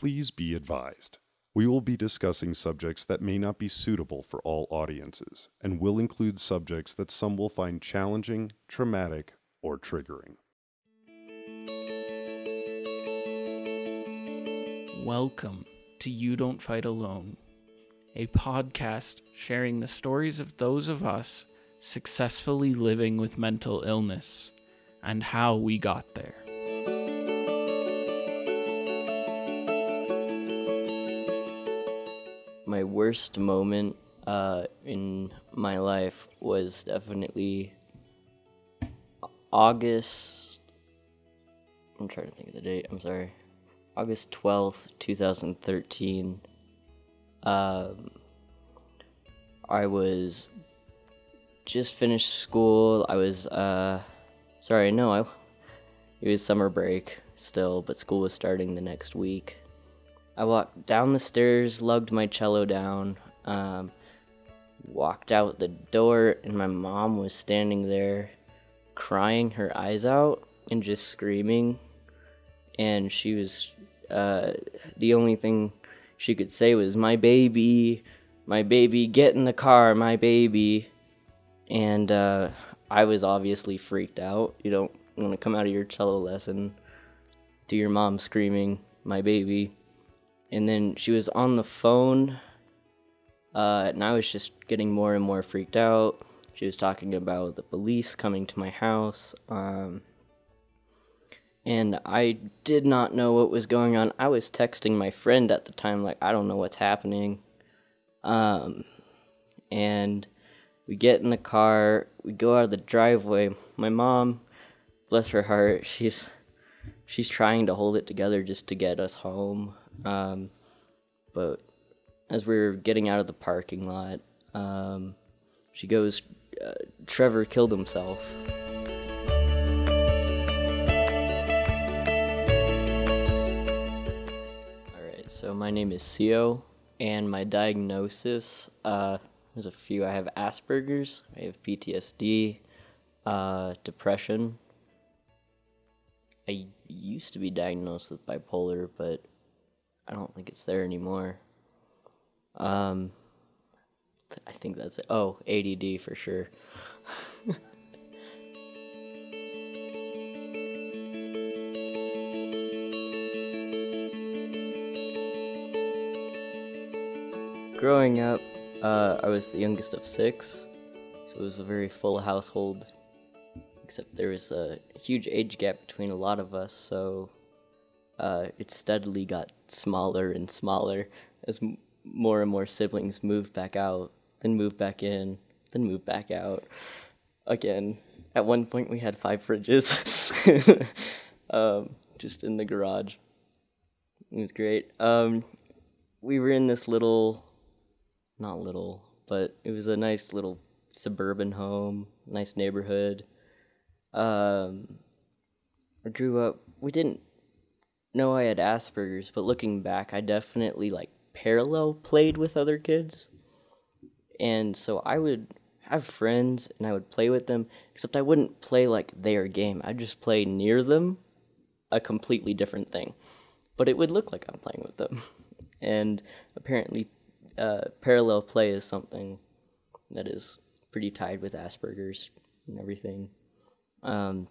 Please be advised. We will be discussing subjects that may not be suitable for all audiences and will include subjects that some will find challenging, traumatic, or triggering. Welcome to You Don't Fight Alone, a podcast sharing the stories of those of us successfully living with mental illness and how we got there. Worst moment uh, in my life was definitely August. I'm trying to think of the date. I'm sorry. August 12th, 2013. Um, I was just finished school. I was, uh, sorry, no, I, it was summer break still, but school was starting the next week. I walked down the stairs, lugged my cello down, um, walked out the door, and my mom was standing there crying her eyes out and just screaming. And she was, uh, the only thing she could say was, My baby, my baby, get in the car, my baby. And uh, I was obviously freaked out. You don't want to come out of your cello lesson to your mom screaming, My baby and then she was on the phone uh, and i was just getting more and more freaked out. She was talking about the police coming to my house um, and i did not know what was going on. I was texting my friend at the time like i don't know what's happening. Um, and we get in the car we go out of the driveway. My mom bless her heart she's she's trying to hold it together just to get us home um, but as we are getting out of the parking lot, um, she goes, uh, Trevor killed himself. Alright, so my name is Sio, and my diagnosis uh, there's a few. I have Asperger's, I have PTSD, uh, depression. I used to be diagnosed with bipolar, but I don't think it's there anymore. Um, I think that's it. Oh, ADD for sure. Growing up, uh, I was the youngest of six, so it was a very full household. Except there was a huge age gap between a lot of us, so uh, it steadily got smaller and smaller as m- more and more siblings moved back out, then moved back in, then moved back out again. At one point, we had five fridges um, just in the garage. It was great. Um, we were in this little, not little, but it was a nice little suburban home, nice neighborhood. Um, I grew up. We didn't know I had Asperger's, but looking back, I definitely like parallel played with other kids. And so I would have friends and I would play with them, except I wouldn't play like their game. I'd just play near them, a completely different thing. But it would look like I'm playing with them. And apparently, uh, parallel play is something that is pretty tied with Asperger's and everything, um,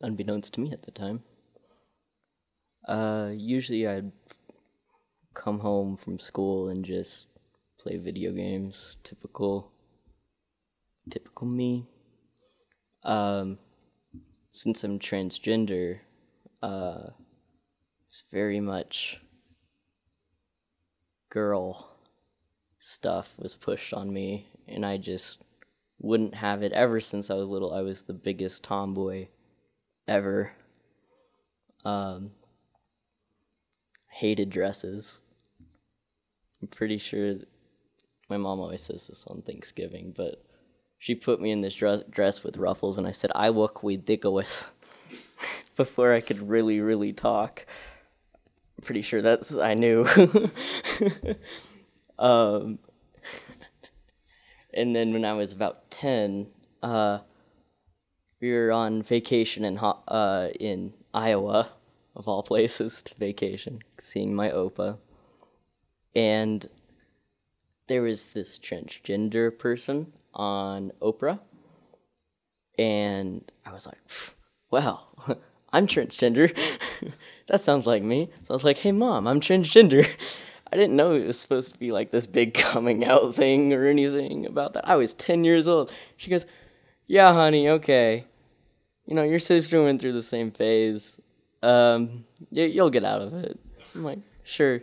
unbeknownst to me at the time. Uh, usually I'd come home from school and just play video games. Typical, typical me. Um, since I'm transgender, uh, it's very much girl stuff was pushed on me, and I just wouldn't have it. Ever since I was little, I was the biggest tomboy ever. Um, hated dresses. I'm pretty sure my mom always says this on Thanksgiving, but she put me in this dress, dress with ruffles, and I said, I walk ridiculous before I could really, really talk. I'm pretty sure that's, I knew. um, and then when I was about 10, uh, we were on vacation in, uh, in Iowa of all places, to vacation, seeing my Opa. And there was this transgender person on Oprah. And I was like, well, I'm transgender. that sounds like me. So I was like, hey, mom, I'm transgender. I didn't know it was supposed to be like this big coming out thing or anything about that. I was 10 years old. She goes, yeah, honey, okay. You know, your sister went through the same phase. Um, you'll get out of it. I'm like, sure.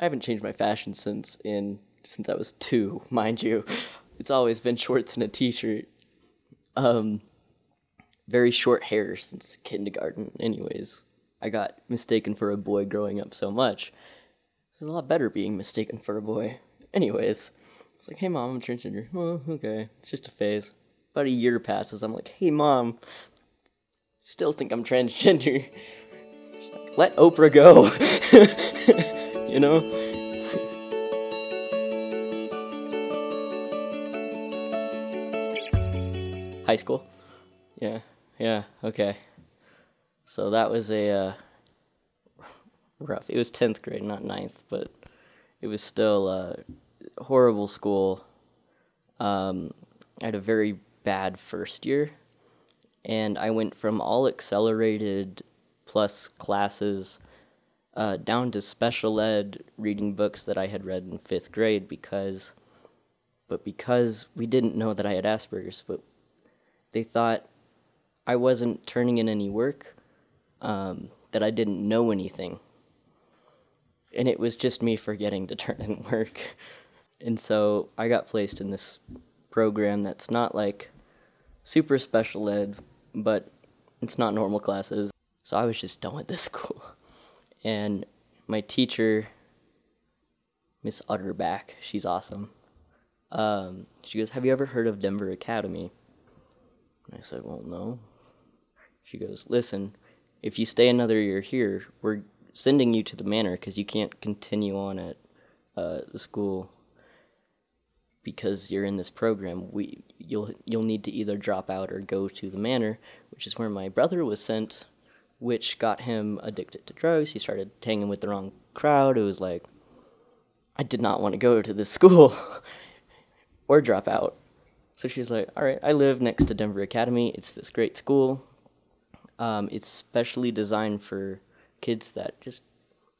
I haven't changed my fashion since in since I was two, mind you. It's always been shorts and a t-shirt. Um, very short hair since kindergarten. Anyways, I got mistaken for a boy growing up so much. It's a lot better being mistaken for a boy. Anyways, it's like, hey mom, I'm transgender. Oh, okay, it's just a phase. About a year passes. I'm like, hey mom, still think I'm transgender. She's like, let Oprah go. you know? High school. Yeah, yeah, okay. So that was a uh, rough. It was 10th grade, not 9th, but it was still a horrible school. Um, I had a very bad first year, and I went from all accelerated plus classes uh, down to special ed reading books that I had read in fifth grade because, but because we didn't know that I had Asperger's, but they thought I wasn't turning in any work, um, that I didn't know anything and it was just me forgetting to turn in work. And so I got placed in this program that's not like super special ed, but it's not normal classes. So I was just done with this school. And my teacher, Miss Utterback, she's awesome. Um, she goes, Have you ever heard of Denver Academy? And I said, Well, no. She goes, Listen, if you stay another year here, we're sending you to the manor because you can't continue on at uh, the school because you're in this program. We you'll you'll need to either drop out or go to the manor, which is where my brother was sent, which got him addicted to drugs. He started hanging with the wrong crowd. It was like I did not want to go to this school or drop out. So she's like, "All right, I live next to Denver Academy. It's this great school. Um, it's specially designed for kids that just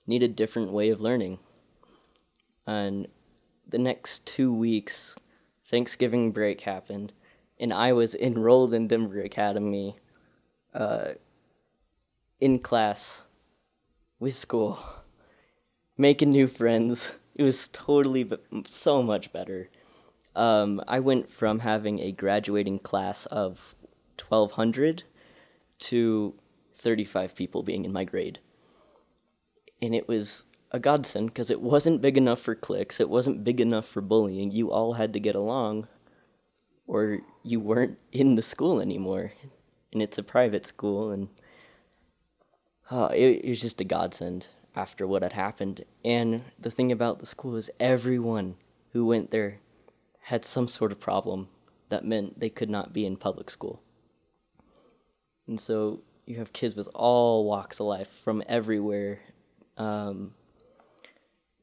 need a different way of learning. And the next two weeks, Thanksgiving break happened, and I was enrolled in Denver Academy uh, in class with school, making new friends. It was totally so much better. Um, I went from having a graduating class of 1,200 to 35 people being in my grade and it was a godsend because it wasn't big enough for cliques, it wasn't big enough for bullying. You all had to get along, or you weren't in the school anymore. And it's a private school, and uh, it, it was just a godsend after what had happened. And the thing about the school is, everyone who went there had some sort of problem that meant they could not be in public school. And so you have kids with all walks of life from everywhere um,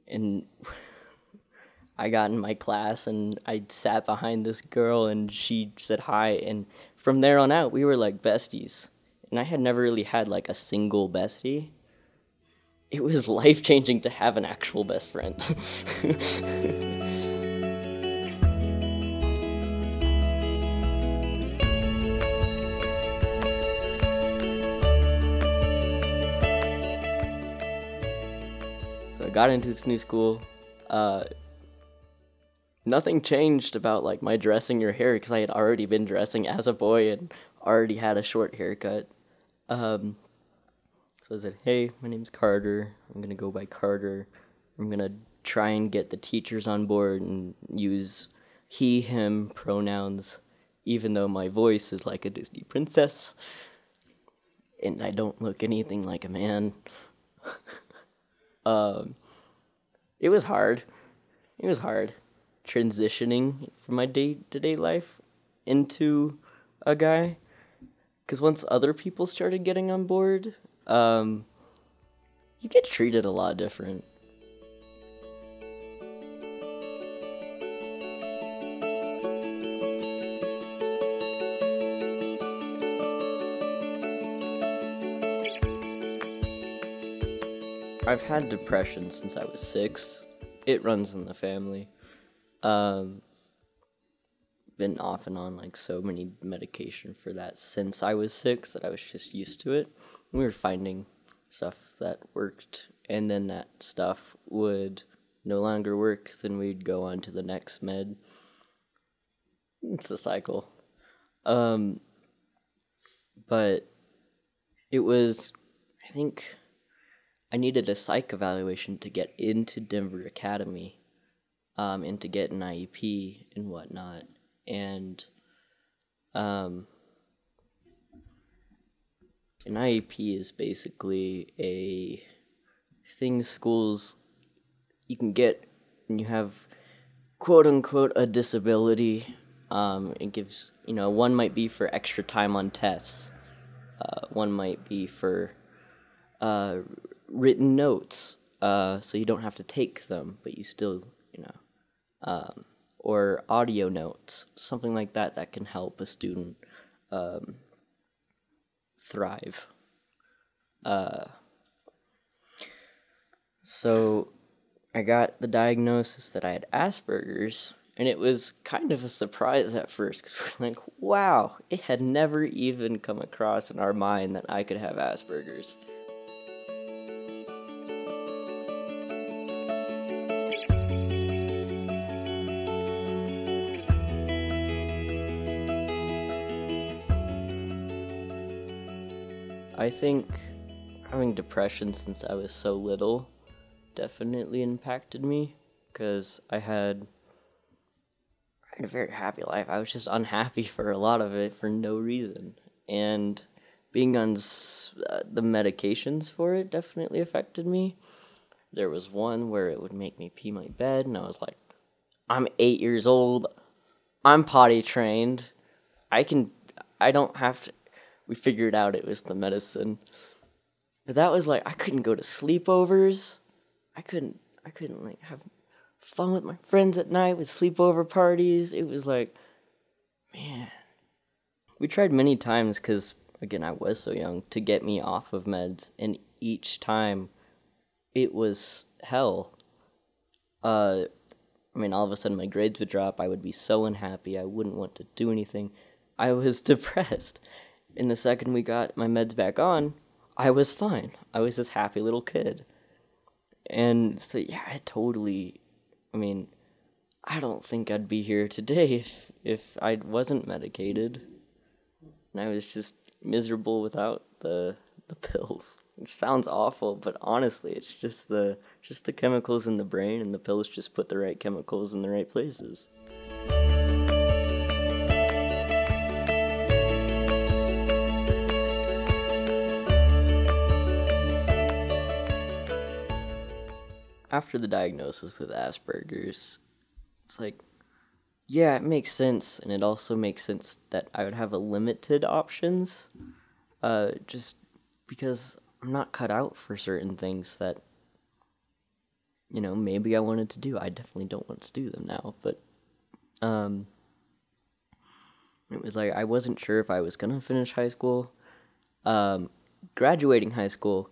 and I got in my class and I sat behind this girl and she said hi. And from there on out, we were like besties. And I had never really had like a single bestie. It was life changing to have an actual best friend. got into this new school. Uh, nothing changed about like my dressing your hair because I had already been dressing as a boy and already had a short haircut. Um, so I said, "Hey, my name's Carter. I'm gonna go by Carter. I'm gonna try and get the teachers on board and use he, him pronouns, even though my voice is like a Disney princess and I don't look anything like a man." um, it was hard. It was hard transitioning from my day to day life into a guy. Because once other people started getting on board, um, you get treated a lot different. I've had depression since I was six. It runs in the family. Um, been off and on like so many medication for that since I was six that I was just used to it. We were finding stuff that worked, and then that stuff would no longer work. Then we'd go on to the next med. It's a cycle. Um, but it was, I think, I needed a psych evaluation to get into Denver Academy, um, and to get an IEP and whatnot, and um, an IEP is basically a thing schools you can get when you have quote unquote a disability. Um, it gives you know one might be for extra time on tests, uh, one might be for uh, written notes, uh, so you don't have to take them, but you still you know, um, or audio notes, something like that that can help a student um, thrive. Uh, so I got the diagnosis that I had Asperger's, and it was kind of a surprise at first because we're like, wow, it had never even come across in our mind that I could have Asperger's. I think having depression since I was so little definitely impacted me because I had I had a very happy life. I was just unhappy for a lot of it for no reason, and being on uh, the medications for it definitely affected me. There was one where it would make me pee my bed, and I was like, "I'm eight years old. I'm potty trained. I can. I don't have to." We figured out it was the medicine. But that was like I couldn't go to sleepovers. I couldn't I couldn't like have fun with my friends at night with sleepover parties. It was like man. We tried many times cuz again I was so young to get me off of meds and each time it was hell. Uh I mean all of a sudden my grades would drop. I would be so unhappy. I wouldn't want to do anything. I was depressed. And the second we got my meds back on, I was fine. I was this happy little kid. And so yeah, I totally I mean, I don't think I'd be here today if if I wasn't medicated. And I was just miserable without the the pills. Which sounds awful, but honestly, it's just the just the chemicals in the brain and the pills just put the right chemicals in the right places. After the diagnosis with Asperger's, it's like, yeah, it makes sense, and it also makes sense that I would have a limited options, uh, just because I'm not cut out for certain things that, you know, maybe I wanted to do. I definitely don't want to do them now, but, um, it was like I wasn't sure if I was gonna finish high school. Um, graduating high school,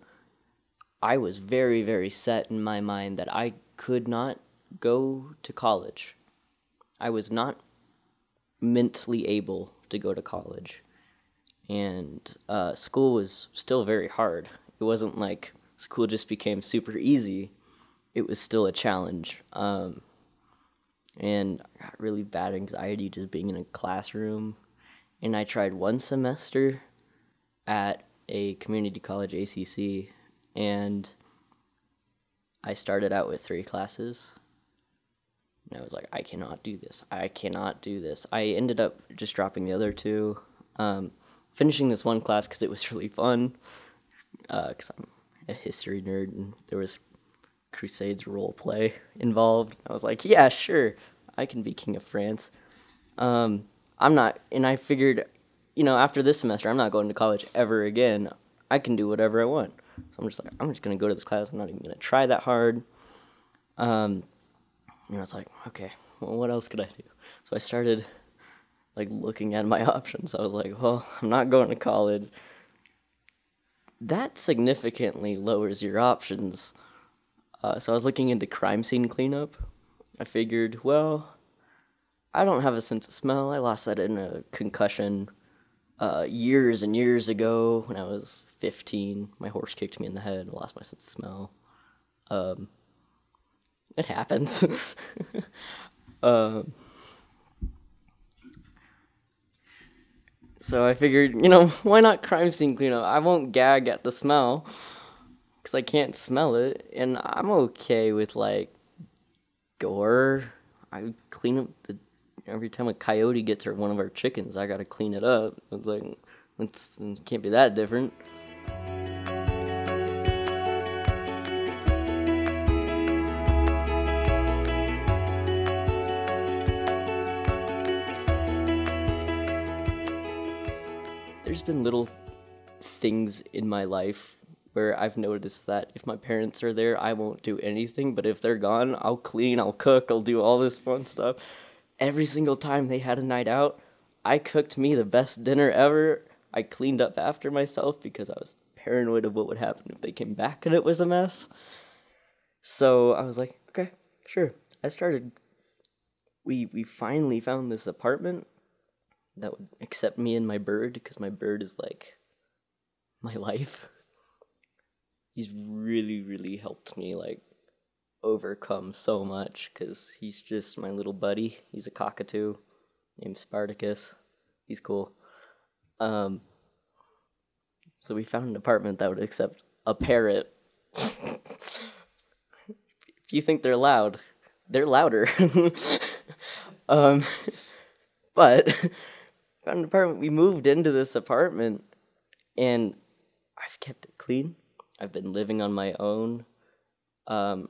I was very, very set in my mind that I could not go to college. I was not mentally able to go to college. And uh, school was still very hard. It wasn't like school just became super easy, it was still a challenge. Um, and I got really bad anxiety just being in a classroom. And I tried one semester at a community college ACC and I started out with three classes. And I was like, I cannot do this. I cannot do this. I ended up just dropping the other two, um, finishing this one class because it was really fun. Because uh, I'm a history nerd, and there was Crusades role play involved. I was like, yeah, sure, I can be King of France. Um, I'm not, and I figured, you know, after this semester, I'm not going to college ever again. I can do whatever I want. So I'm just like, I'm just gonna go to this class. I'm not even gonna try that hard. Um, and I was like, okay, well, what else could I do? So I started like looking at my options. I was like, well, I'm not going to college. That significantly lowers your options. Uh, so I was looking into crime scene cleanup. I figured, well, I don't have a sense of smell. I lost that in a concussion uh, years and years ago when I was 15. My horse kicked me in the head. I lost my sense of smell. Um, it happens. um, so I figured, you know, why not crime scene cleanup? I won't gag at the smell because I can't smell it, and I'm okay with like gore. I clean up the every time a coyote gets hurt one of our chickens. I gotta clean it up. It's like it's, it can't be that different. There's been little things in my life where I've noticed that if my parents are there, I won't do anything, but if they're gone, I'll clean, I'll cook, I'll do all this fun stuff. Every single time they had a night out, I cooked me the best dinner ever. I cleaned up after myself because I was paranoid of what would happen if they came back and it was a mess. So I was like, okay, sure. I started we we finally found this apartment that would accept me and my bird because my bird is like my life. He's really really helped me like overcome so much because he's just my little buddy. He's a cockatoo named Spartacus. He's cool. Um, so we found an apartment that would accept a parrot. if you think they're loud, they're louder. um, but found an apartment. We moved into this apartment, and I've kept it clean. I've been living on my own. Um,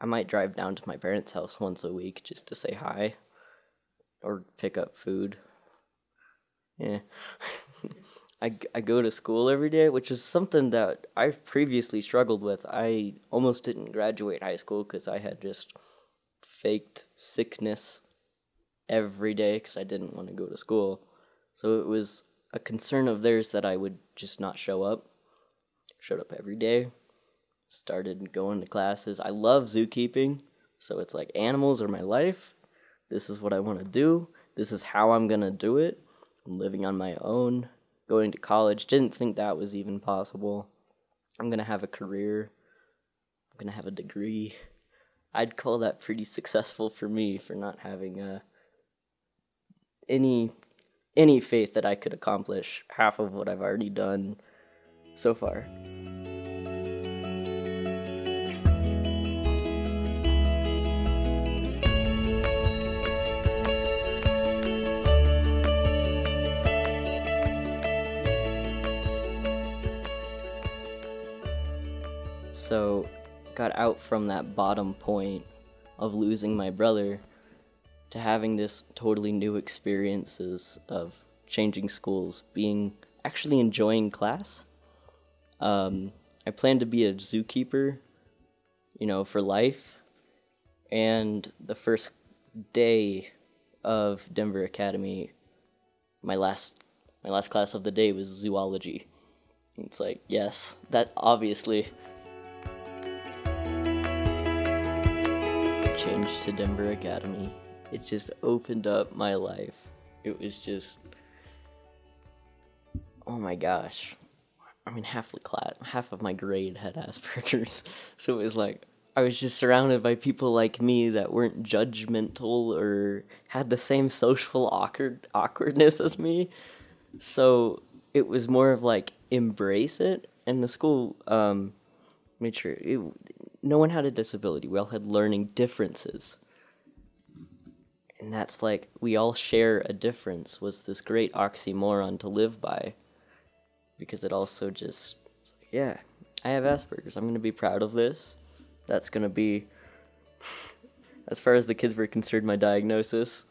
I might drive down to my parents' house once a week just to say hi or pick up food. Yeah. I, I go to school every day, which is something that I've previously struggled with. I almost didn't graduate high school because I had just faked sickness every day because I didn't want to go to school. So it was a concern of theirs that I would just not show up. Showed up every day, started going to classes. I love zookeeping, so it's like animals are my life. This is what I want to do. This is how I'm going to do it. I'm living on my own, going to college. Didn't think that was even possible. I'm going to have a career. I'm going to have a degree. I'd call that pretty successful for me for not having uh, any any faith that I could accomplish half of what I've already done so far. So, got out from that bottom point of losing my brother to having this totally new experiences of changing schools, being actually enjoying class. Um, I plan to be a zookeeper, you know, for life. And the first day of Denver Academy, my last my last class of the day was zoology. It's like, yes, that obviously changed to Denver Academy. It just opened up my life. It was just oh my gosh. I mean half the class half of my grade had Asperger's. So it was like I was just surrounded by people like me that weren't judgmental or had the same social awkward awkwardness as me. So it was more of like embrace it and the school um made sure it, no one had a disability. We all had learning differences. And that's like we all share a difference was this great oxymoron to live by. Because it also just like, yeah, I have Asperger's. I'm going to be proud of this. That's going to be as far as the kids were concerned my diagnosis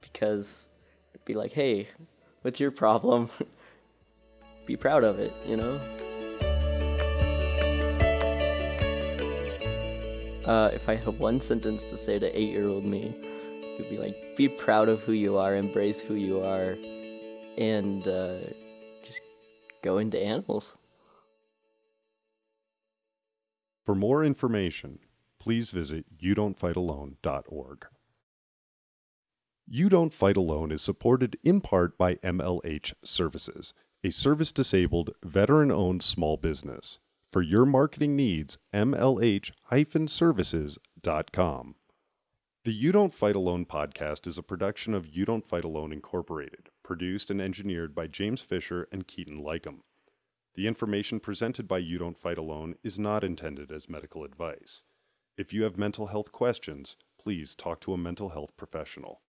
because it'd be like, "Hey, what's your problem?" be proud of it, you know? Uh, if I had one sentence to say to eight year old me, it would be like, be proud of who you are, embrace who you are, and uh, just go into animals. For more information, please visit youdon'tfightalone.org. You Don't Fight Alone is supported in part by MLH Services, a service disabled, veteran owned small business. For your marketing needs, MLH services.com. The You Don't Fight Alone podcast is a production of You Don't Fight Alone Incorporated, produced and engineered by James Fisher and Keaton Lycum. The information presented by You Don't Fight Alone is not intended as medical advice. If you have mental health questions, please talk to a mental health professional.